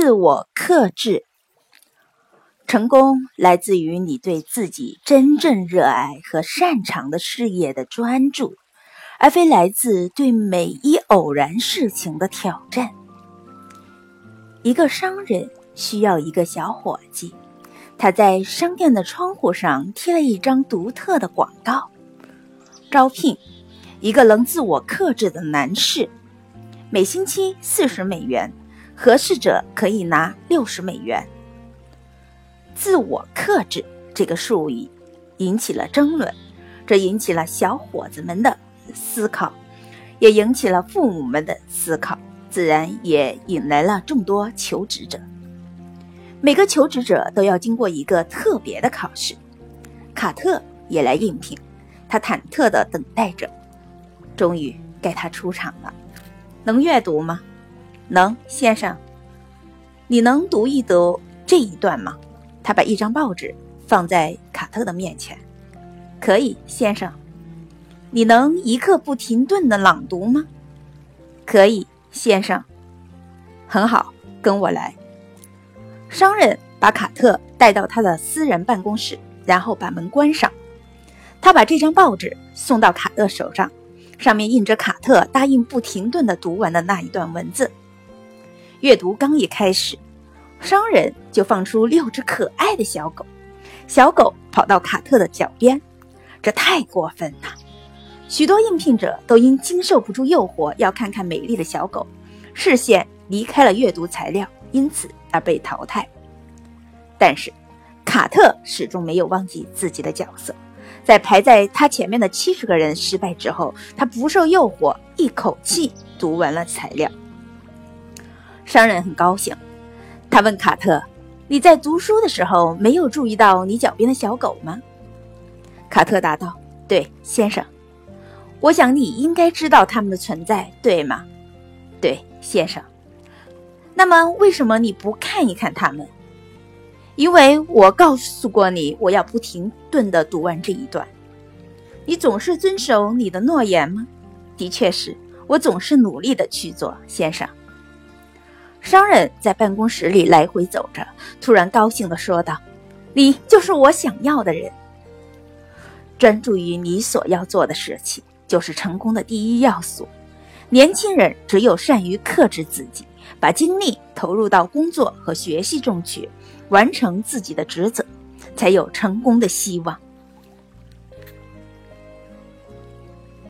自我克制。成功来自于你对自己真正热爱和擅长的事业的专注，而非来自对每一偶然事情的挑战。一个商人需要一个小伙计，他在商店的窗户上贴了一张独特的广告：招聘一个能自我克制的男士，每星期四十美元。合适者可以拿六十美元。自我克制这个术语引起了争论，这引起了小伙子们的思考，也引起了父母们的思考，自然也引来了众多求职者。每个求职者都要经过一个特别的考试。卡特也来应聘，他忐忑地等待着。终于该他出场了。能阅读吗？能，先生，你能读一读这一段吗？他把一张报纸放在卡特的面前。可以，先生。你能一刻不停顿的朗读吗？可以，先生。很好，跟我来。商人把卡特带到他的私人办公室，然后把门关上。他把这张报纸送到卡特手上，上面印着卡特答应不停顿的读完的那一段文字。阅读刚一开始，商人就放出六只可爱的小狗，小狗跑到卡特的脚边，这太过分了。许多应聘者都因经受不住诱惑要看看美丽的小狗，视线离开了阅读材料，因此而被淘汰。但是，卡特始终没有忘记自己的角色，在排在他前面的七十个人失败之后，他不受诱惑，一口气读完了材料。商人很高兴，他问卡特：“你在读书的时候没有注意到你脚边的小狗吗？”卡特答道：“对，先生。我想你应该知道它们的存在，对吗？”“对，先生。”“那么为什么你不看一看它们？”“因为我告诉过你，我要不停顿地读完这一段。”“你总是遵守你的诺言吗？”“的确是我总是努力地去做，先生。”商人在办公室里来回走着，突然高兴地说道：“你就是我想要的人。专注于你所要做的事情，就是成功的第一要素。年轻人只有善于克制自己，把精力投入到工作和学习中去，完成自己的职责，才有成功的希望。”